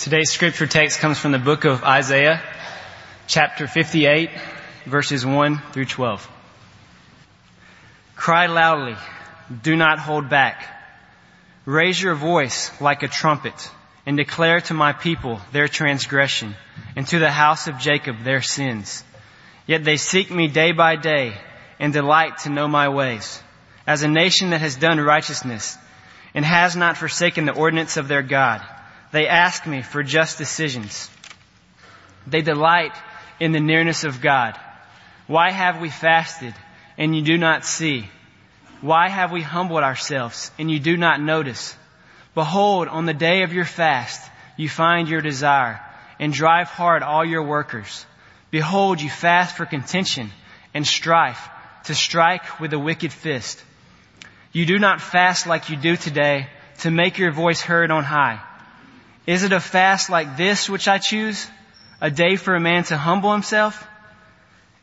Today's scripture text comes from the book of Isaiah, chapter 58, verses 1 through 12. Cry loudly, do not hold back. Raise your voice like a trumpet and declare to my people their transgression and to the house of Jacob their sins. Yet they seek me day by day and delight to know my ways. As a nation that has done righteousness and has not forsaken the ordinance of their God. They ask me for just decisions. They delight in the nearness of God. Why have we fasted and you do not see? Why have we humbled ourselves and you do not notice? Behold, on the day of your fast, you find your desire and drive hard all your workers. Behold, you fast for contention and strife to strike with a wicked fist. You do not fast like you do today to make your voice heard on high. Is it a fast like this which I choose? A day for a man to humble himself?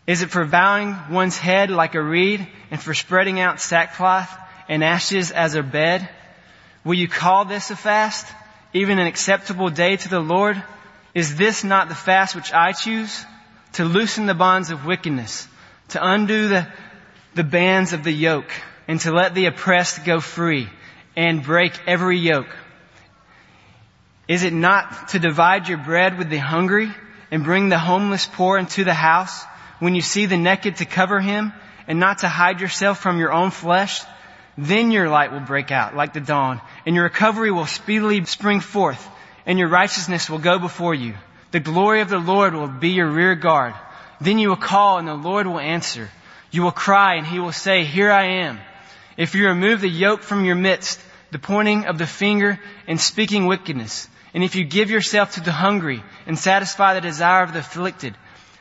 Is it for bowing one's head like a reed and for spreading out sackcloth and ashes as a bed? Will you call this a fast? Even an acceptable day to the Lord? Is this not the fast which I choose? To loosen the bonds of wickedness, to undo the, the bands of the yoke, and to let the oppressed go free and break every yoke. Is it not to divide your bread with the hungry and bring the homeless poor into the house when you see the naked to cover him and not to hide yourself from your own flesh? Then your light will break out like the dawn and your recovery will speedily spring forth and your righteousness will go before you. The glory of the Lord will be your rear guard. Then you will call and the Lord will answer. You will cry and he will say, here I am. If you remove the yoke from your midst, the pointing of the finger and speaking wickedness, and if you give yourself to the hungry and satisfy the desire of the afflicted,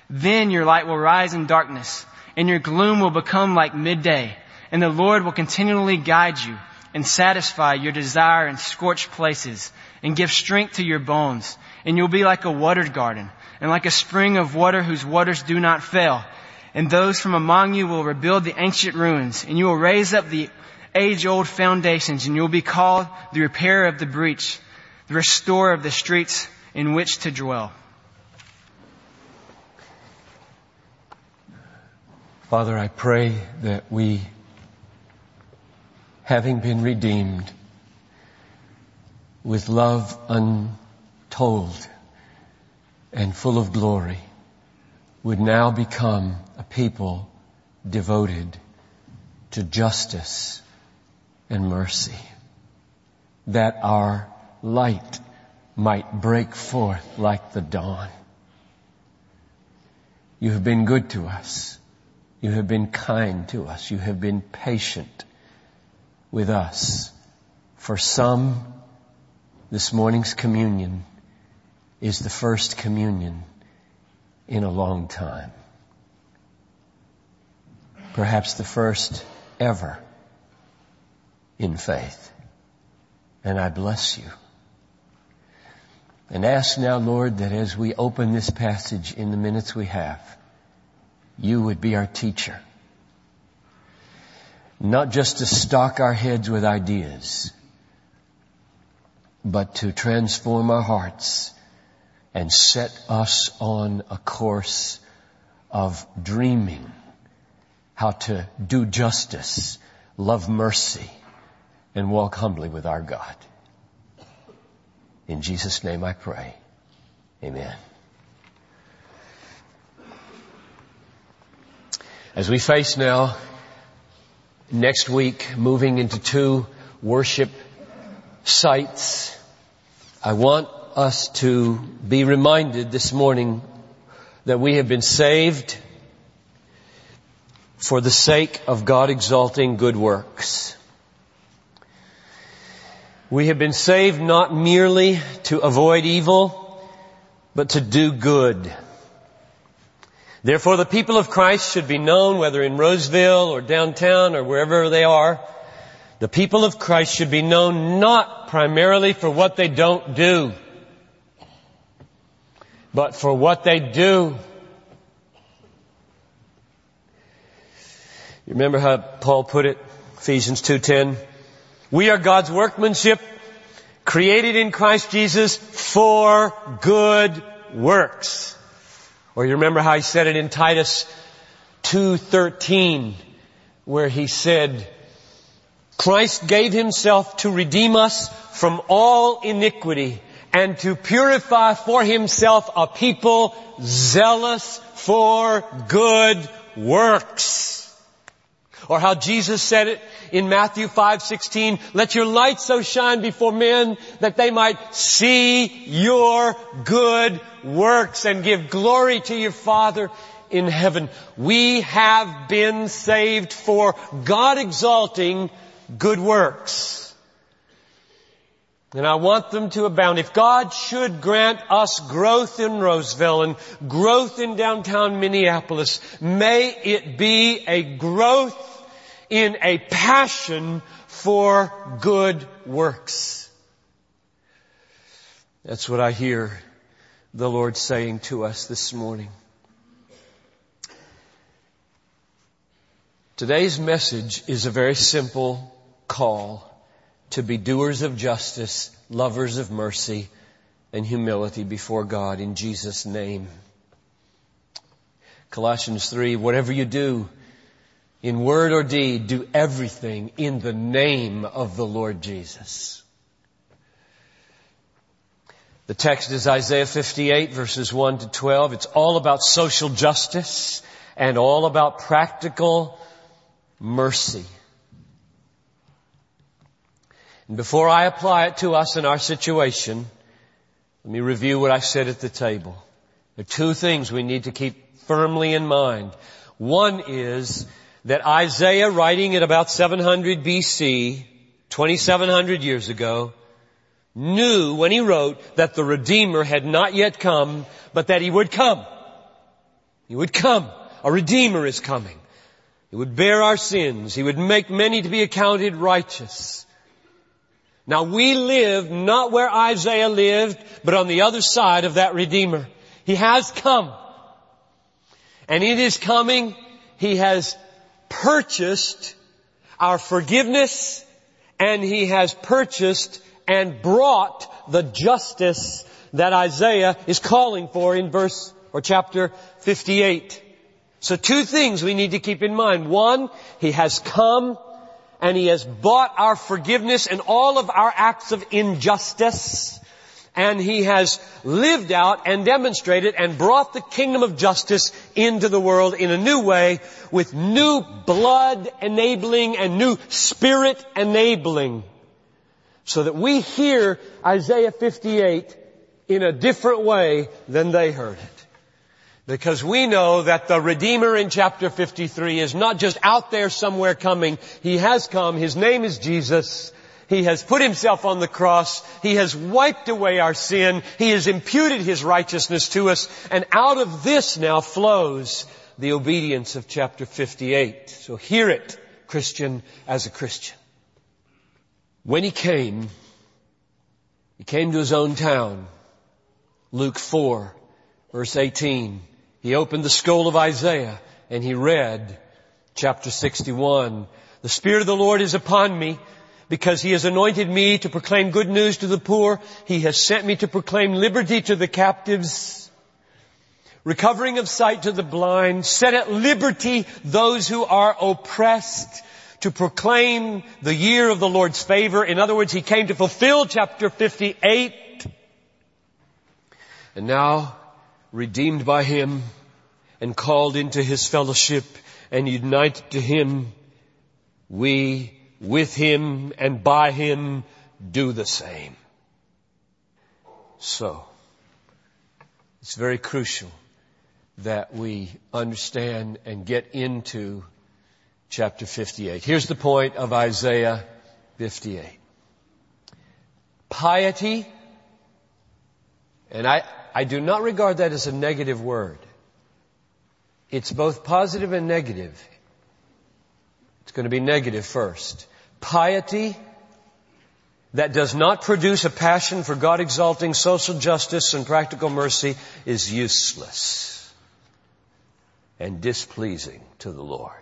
then your light will rise in darkness and your gloom will become like midday and the Lord will continually guide you and satisfy your desire in scorched places and give strength to your bones. And you'll be like a watered garden and like a spring of water whose waters do not fail. And those from among you will rebuild the ancient ruins and you will raise up the age old foundations and you will be called the repairer of the breach the restorer of the streets in which to dwell. Father, I pray that we, having been redeemed with love untold and full of glory, would now become a people devoted to justice and mercy. That our light might break forth like the dawn. You have been good to us. You have been kind to us. You have been patient with us. For some, this morning's communion is the first communion in a long time. Perhaps the first ever in faith. And I bless you. And ask now, Lord, that as we open this passage in the minutes we have, you would be our teacher. Not just to stock our heads with ideas, but to transform our hearts and set us on a course of dreaming how to do justice, love mercy, and walk humbly with our God. In Jesus' name I pray. Amen. As we face now, next week, moving into two worship sites, I want us to be reminded this morning that we have been saved for the sake of God exalting good works. We have been saved not merely to avoid evil, but to do good. Therefore the people of Christ should be known whether in Roseville or downtown or wherever they are. The people of Christ should be known not primarily for what they don't do, but for what they do. You remember how Paul put it? Ephesians 2.10. We are God's workmanship, Created in Christ Jesus for good works. Or you remember how he said it in Titus 2.13 where he said, Christ gave himself to redeem us from all iniquity and to purify for himself a people zealous for good works. Or how Jesus said it in Matthew 5:16, let your light so shine before men that they might see your good works and give glory to your Father in heaven. We have been saved for God exalting good works. And I want them to abound. If God should grant us growth in Roseville and growth in downtown Minneapolis, may it be a growth in a passion for good works. That's what I hear the Lord saying to us this morning. Today's message is a very simple call to be doers of justice, lovers of mercy, and humility before God in Jesus' name. Colossians 3, whatever you do, in word or deed, do everything in the name of the Lord Jesus. The text is Isaiah 58 verses 1 to 12. It's all about social justice and all about practical mercy. And before I apply it to us in our situation, let me review what I said at the table. There are two things we need to keep firmly in mind. One is that Isaiah writing at about 700 BC, 2700 years ago, knew when he wrote that the Redeemer had not yet come, but that he would come. He would come. A Redeemer is coming. He would bear our sins. He would make many to be accounted righteous. Now we live not where Isaiah lived, but on the other side of that Redeemer. He has come. And in His coming, He has purchased our forgiveness and He has purchased and brought the justice that Isaiah is calling for in verse or chapter 58. So two things we need to keep in mind. One, He has come and He has bought our forgiveness and all of our acts of injustice. And He has lived out and demonstrated and brought the kingdom of justice into the world in a new way with new blood enabling and new spirit enabling. So that we hear Isaiah 58 in a different way than they heard it. Because we know that the Redeemer in chapter 53 is not just out there somewhere coming. He has come. His name is Jesus. He has put himself on the cross. He has wiped away our sin. He has imputed his righteousness to us. And out of this now flows the obedience of chapter 58. So hear it, Christian, as a Christian. When he came, he came to his own town. Luke 4, verse 18. He opened the scroll of Isaiah and he read chapter 61. The Spirit of the Lord is upon me because He has anointed me to proclaim good news to the poor. He has sent me to proclaim liberty to the captives, recovering of sight to the blind, set at liberty those who are oppressed, to proclaim the year of the Lord's favor. In other words, He came to fulfill chapter 58. And now, redeemed by Him, and called into his fellowship and united to him, we with him and by him do the same. So, it's very crucial that we understand and get into chapter 58. Here's the point of Isaiah 58. Piety, and I, I do not regard that as a negative word. It's both positive and negative. It's going to be negative first. Piety that does not produce a passion for God exalting social justice and practical mercy is useless and displeasing to the Lord.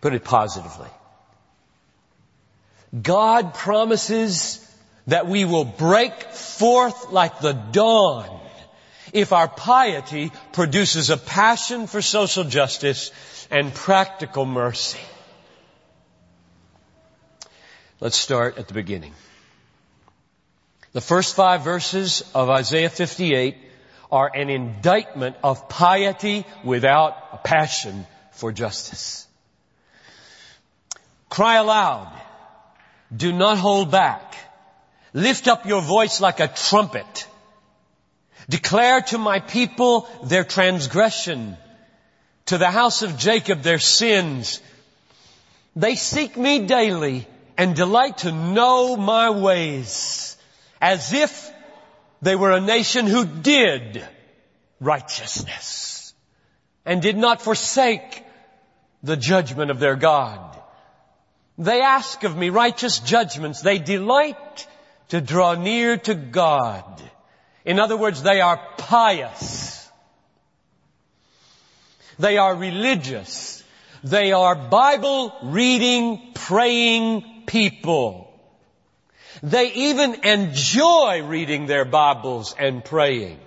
Put it positively. God promises that we will break forth like the dawn if our piety produces a passion for social justice and practical mercy. Let's start at the beginning. The first five verses of Isaiah 58 are an indictment of piety without a passion for justice. Cry aloud. Do not hold back. Lift up your voice like a trumpet. Declare to my people their transgression, to the house of Jacob their sins. They seek me daily and delight to know my ways as if they were a nation who did righteousness and did not forsake the judgment of their God. They ask of me righteous judgments. They delight to draw near to God. In other words, they are pious. They are religious. They are Bible reading, praying people. They even enjoy reading their Bibles and praying.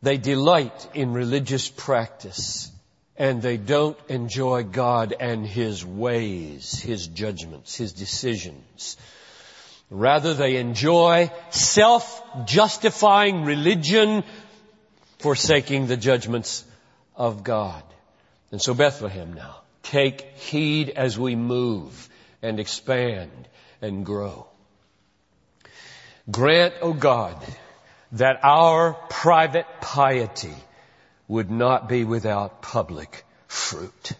They delight in religious practice and they don't enjoy God and His ways, His judgments, His decisions. Rather, they enjoy self-justifying religion, forsaking the judgments of God. And so Bethlehem now, take heed as we move and expand and grow. Grant, O oh God, that our private piety would not be without public fruit.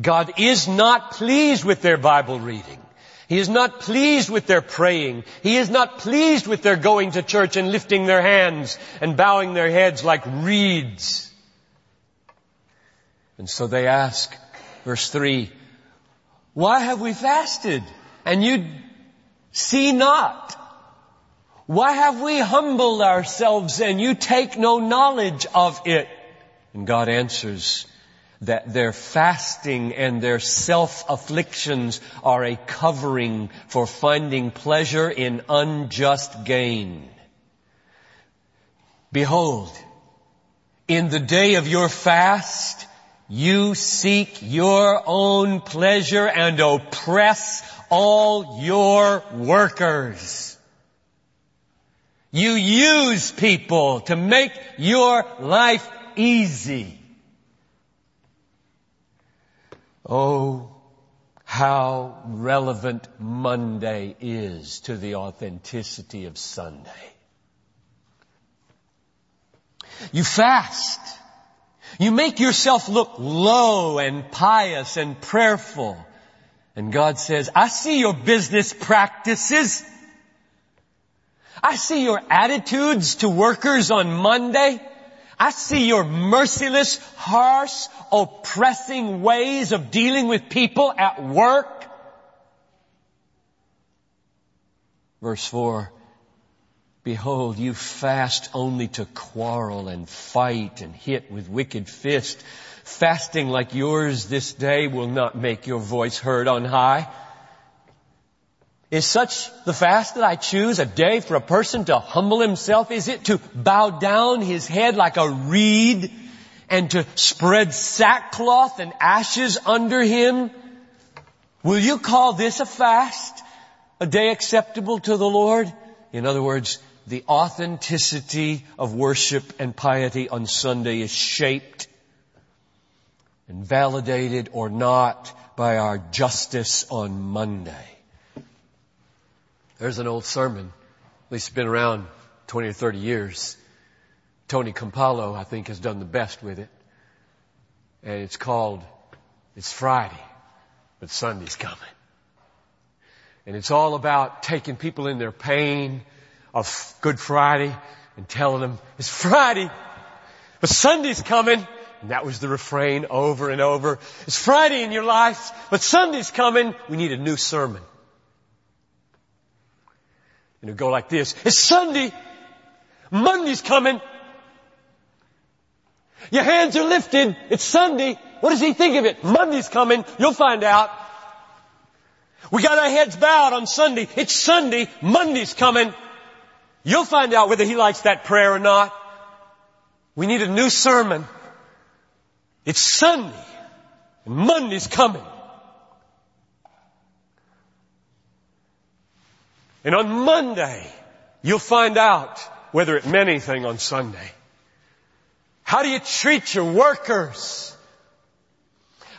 God is not pleased with their Bible reading. He is not pleased with their praying. He is not pleased with their going to church and lifting their hands and bowing their heads like reeds. And so they ask, verse 3, why have we fasted and you see not? Why have we humbled ourselves and you take no knowledge of it? And God answers that their fasting and their self-afflictions are a covering for finding pleasure in unjust gain. Behold, in the day of your fast, you seek your own pleasure and oppress all your workers. You use people to make your life easy. Oh, how relevant Monday is to the authenticity of Sunday. You fast. You make yourself look low and pious and prayerful. And God says, I see your business practices. I see your attitudes to workers on Monday. I see your merciless, harsh, oppressing ways of dealing with people at work. Verse 4, Behold, you fast only to quarrel and fight and hit with wicked fist. Fasting like yours this day will not make your voice heard on high. Is such the fast that I choose a day for a person to humble himself? Is it to bow down his head like a reed and to spread sackcloth and ashes under him? Will you call this a fast? A day acceptable to the Lord? In other words, the authenticity of worship and piety on Sunday is shaped and validated or not by our justice on Monday. There's an old sermon, at least it's been around 20 or 30 years. Tony Campolo, I think, has done the best with it. And it's called, it's Friday, but Sunday's coming. And it's all about taking people in their pain of Good Friday and telling them, it's Friday, but Sunday's coming. And that was the refrain over and over. It's Friday in your life, but Sunday's coming. We need a new sermon. And it'll go like this. It's Sunday. Monday's coming. Your hands are lifted. It's Sunday. What does he think of it? Monday's coming. You'll find out. We got our heads bowed on Sunday. It's Sunday. Monday's coming. You'll find out whether he likes that prayer or not. We need a new sermon. It's Sunday. And Monday's coming. And on Monday, you'll find out whether it meant anything on Sunday. How do you treat your workers?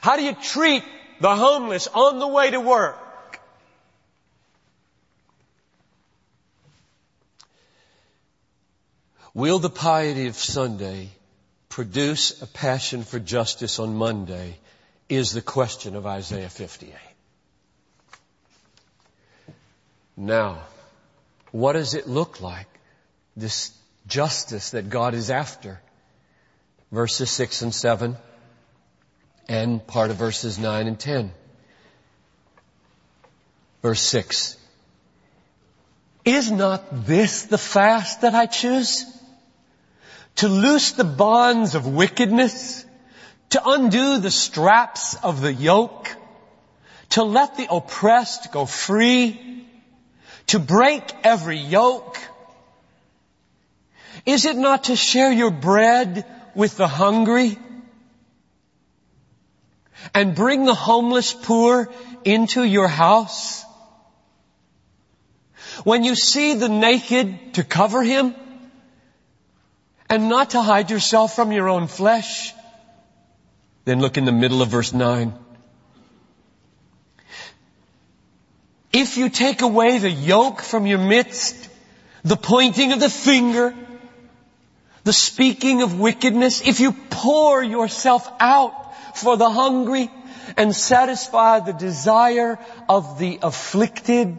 How do you treat the homeless on the way to work? Will the piety of Sunday produce a passion for justice on Monday is the question of Isaiah 58. Now, what does it look like? This justice that God is after. Verses 6 and 7 and part of verses 9 and 10. Verse 6. Is not this the fast that I choose? To loose the bonds of wickedness? To undo the straps of the yoke? To let the oppressed go free? To break every yoke? Is it not to share your bread with the hungry? And bring the homeless poor into your house? When you see the naked to cover him? And not to hide yourself from your own flesh? Then look in the middle of verse 9. If you take away the yoke from your midst, the pointing of the finger, the speaking of wickedness, if you pour yourself out for the hungry and satisfy the desire of the afflicted,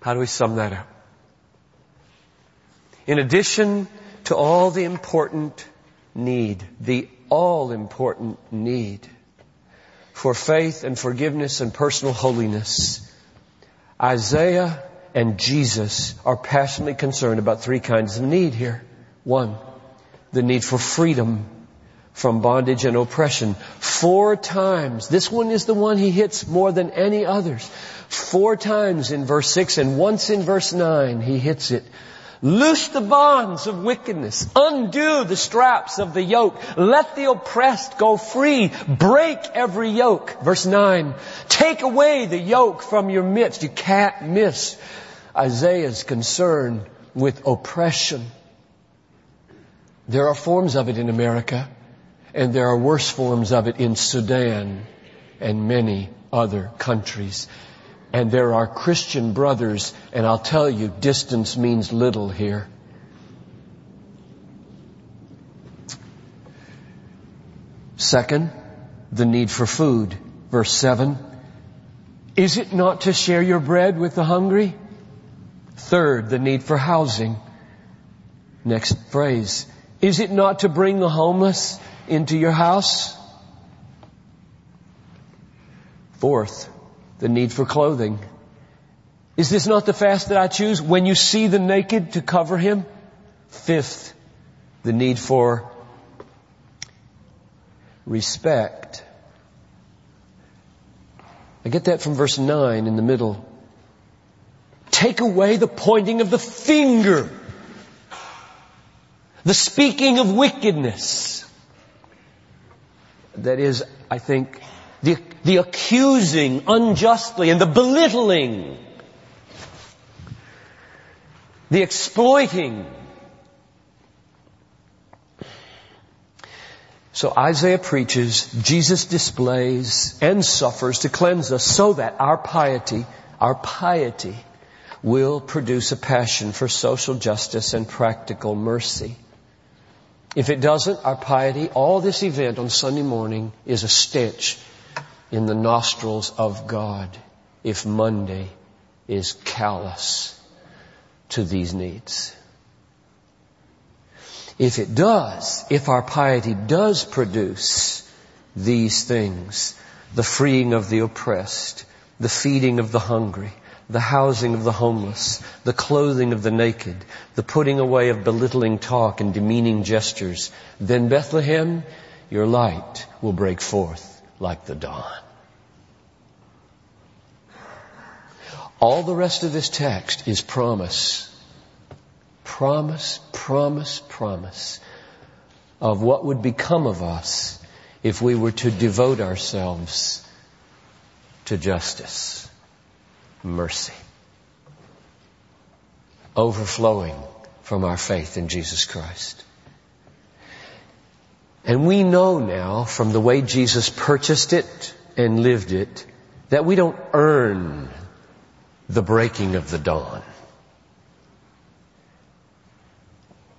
how do we sum that up? In addition to all the important need, the all important need for faith and forgiveness and personal holiness, Isaiah and Jesus are passionately concerned about three kinds of need here. One, the need for freedom from bondage and oppression. Four times, this one is the one he hits more than any others. Four times in verse 6 and once in verse 9 he hits it Loose the bonds of wickedness. Undo the straps of the yoke. Let the oppressed go free. Break every yoke. Verse 9. Take away the yoke from your midst. You can't miss Isaiah's concern with oppression. There are forms of it in America, and there are worse forms of it in Sudan and many other countries. And there are Christian brothers, and I'll tell you, distance means little here. Second, the need for food. Verse 7. Is it not to share your bread with the hungry? Third, the need for housing. Next phrase. Is it not to bring the homeless into your house? Fourth, the need for clothing. Is this not the fast that I choose? When you see the naked to cover him? Fifth, the need for respect. I get that from verse 9 in the middle. Take away the pointing of the finger. The speaking of wickedness. That is, I think, the, the accusing unjustly and the belittling, the exploiting. So Isaiah preaches, Jesus displays and suffers to cleanse us so that our piety, our piety will produce a passion for social justice and practical mercy. If it doesn't, our piety, all this event on Sunday morning is a stench in the nostrils of God if Monday is callous to these needs. If it does, if our piety does produce these things, the freeing of the oppressed, the feeding of the hungry, the housing of the homeless, the clothing of the naked, the putting away of belittling talk and demeaning gestures, then Bethlehem, your light will break forth like the dawn. All the rest of this text is promise. Promise, promise, promise of what would become of us if we were to devote ourselves to justice, mercy, overflowing from our faith in Jesus Christ. And we know now from the way Jesus purchased it and lived it that we don't earn the breaking of the dawn.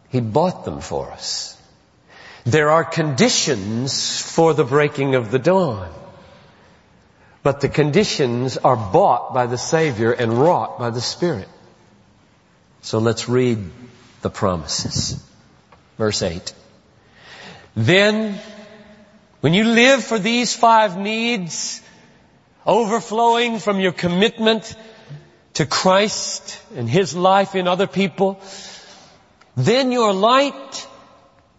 He bought them for us. There are conditions for the breaking of the dawn. But the conditions are bought by the Savior and wrought by the Spirit. So let's read the promises. Verse 8. Then, when you live for these five needs, overflowing from your commitment to Christ and His life in other people, then your light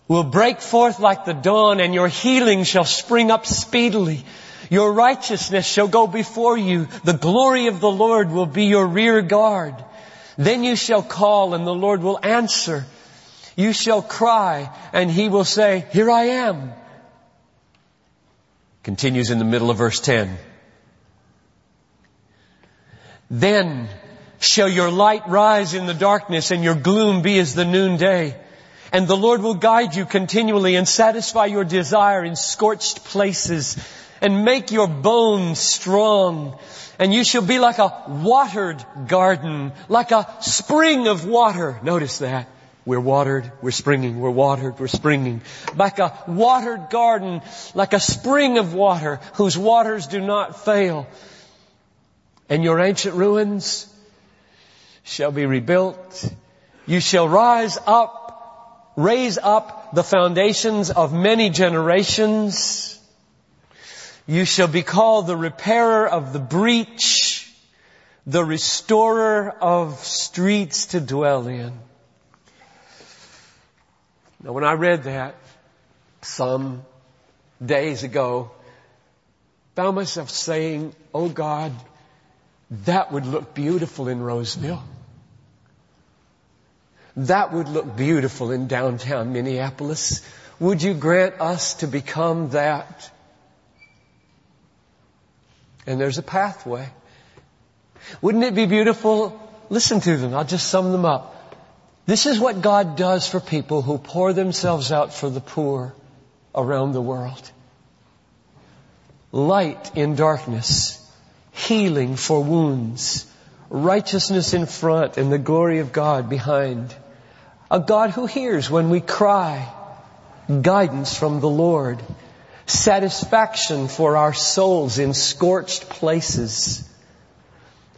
will break forth like the dawn and your healing shall spring up speedily. Your righteousness shall go before you. The glory of the Lord will be your rear guard. Then you shall call and the Lord will answer. You shall cry and he will say, here I am. Continues in the middle of verse 10. Then shall your light rise in the darkness and your gloom be as the noonday. And the Lord will guide you continually and satisfy your desire in scorched places and make your bones strong. And you shall be like a watered garden, like a spring of water. Notice that. We're watered, we're springing, we're watered, we're springing. Like a watered garden, like a spring of water whose waters do not fail. And your ancient ruins shall be rebuilt. You shall rise up, raise up the foundations of many generations. You shall be called the repairer of the breach, the restorer of streets to dwell in. Now when I read that some days ago, found myself saying, Oh God, that would look beautiful in Roseville. That would look beautiful in downtown Minneapolis. Would you grant us to become that? And there's a pathway. Wouldn't it be beautiful? Listen to them. I'll just sum them up. This is what God does for people who pour themselves out for the poor around the world. Light in darkness, healing for wounds, righteousness in front and the glory of God behind. A God who hears when we cry, guidance from the Lord, satisfaction for our souls in scorched places,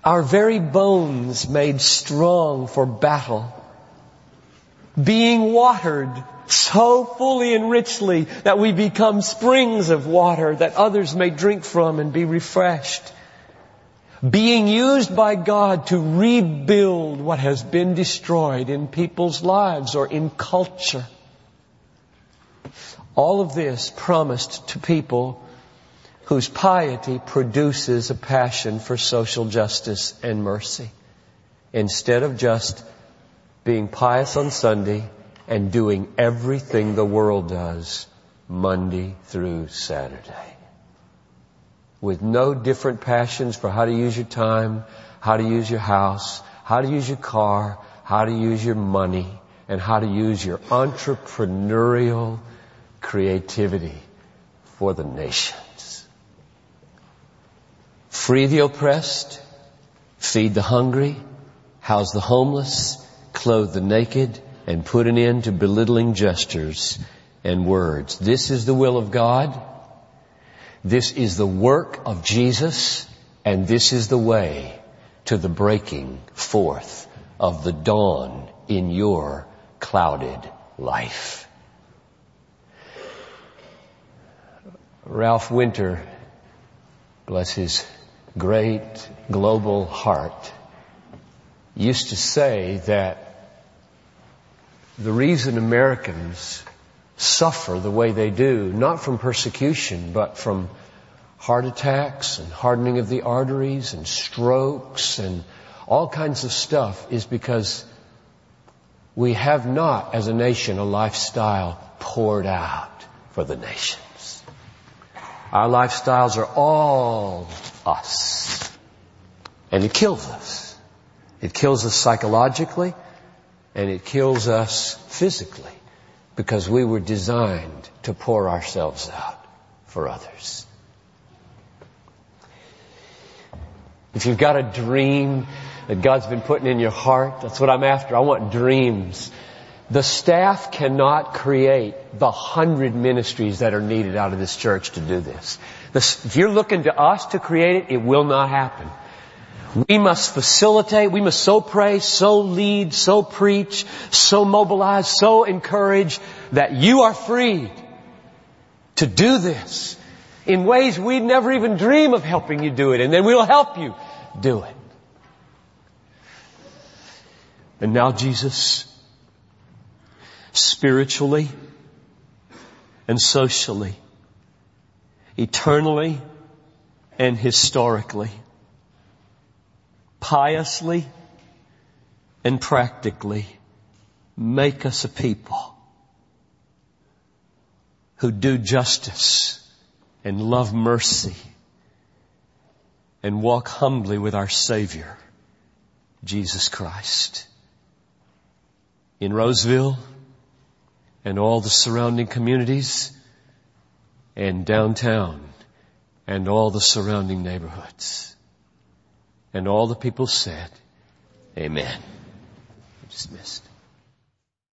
our very bones made strong for battle, being watered so fully and richly that we become springs of water that others may drink from and be refreshed. Being used by God to rebuild what has been destroyed in people's lives or in culture. All of this promised to people whose piety produces a passion for social justice and mercy instead of just being pious on Sunday and doing everything the world does Monday through Saturday. With no different passions for how to use your time, how to use your house, how to use your car, how to use your money, and how to use your entrepreneurial creativity for the nations. Free the oppressed, feed the hungry, house the homeless, clothe the naked, and put an end to belittling gestures and words. This is the will of God. This is the work of Jesus, and this is the way to the breaking forth of the dawn in your clouded life. Ralph Winter, bless his great global heart, used to say that the reason Americans suffer the way they do, not from persecution, but from heart attacks and hardening of the arteries and strokes and all kinds of stuff is because we have not, as a nation, a lifestyle poured out for the nations. Our lifestyles are all us. And it kills us. It kills us psychologically and it kills us physically because we were designed to pour ourselves out for others. If you've got a dream that God's been putting in your heart, that's what I'm after. I want dreams. The staff cannot create the hundred ministries that are needed out of this church to do this. If you're looking to us to create it, it will not happen. We must facilitate, we must so pray, so lead, so preach, so mobilize, so encourage that you are freed to do this in ways we'd never even dream of helping you do it, and then we'll help you do it. And now Jesus, spiritually and socially, eternally and historically, piously and practically, make us a people who do justice and love mercy and walk humbly with our Savior, Jesus Christ. In Roseville and all the surrounding communities and downtown and all the surrounding neighborhoods. And all the people said, Amen. Dismissed.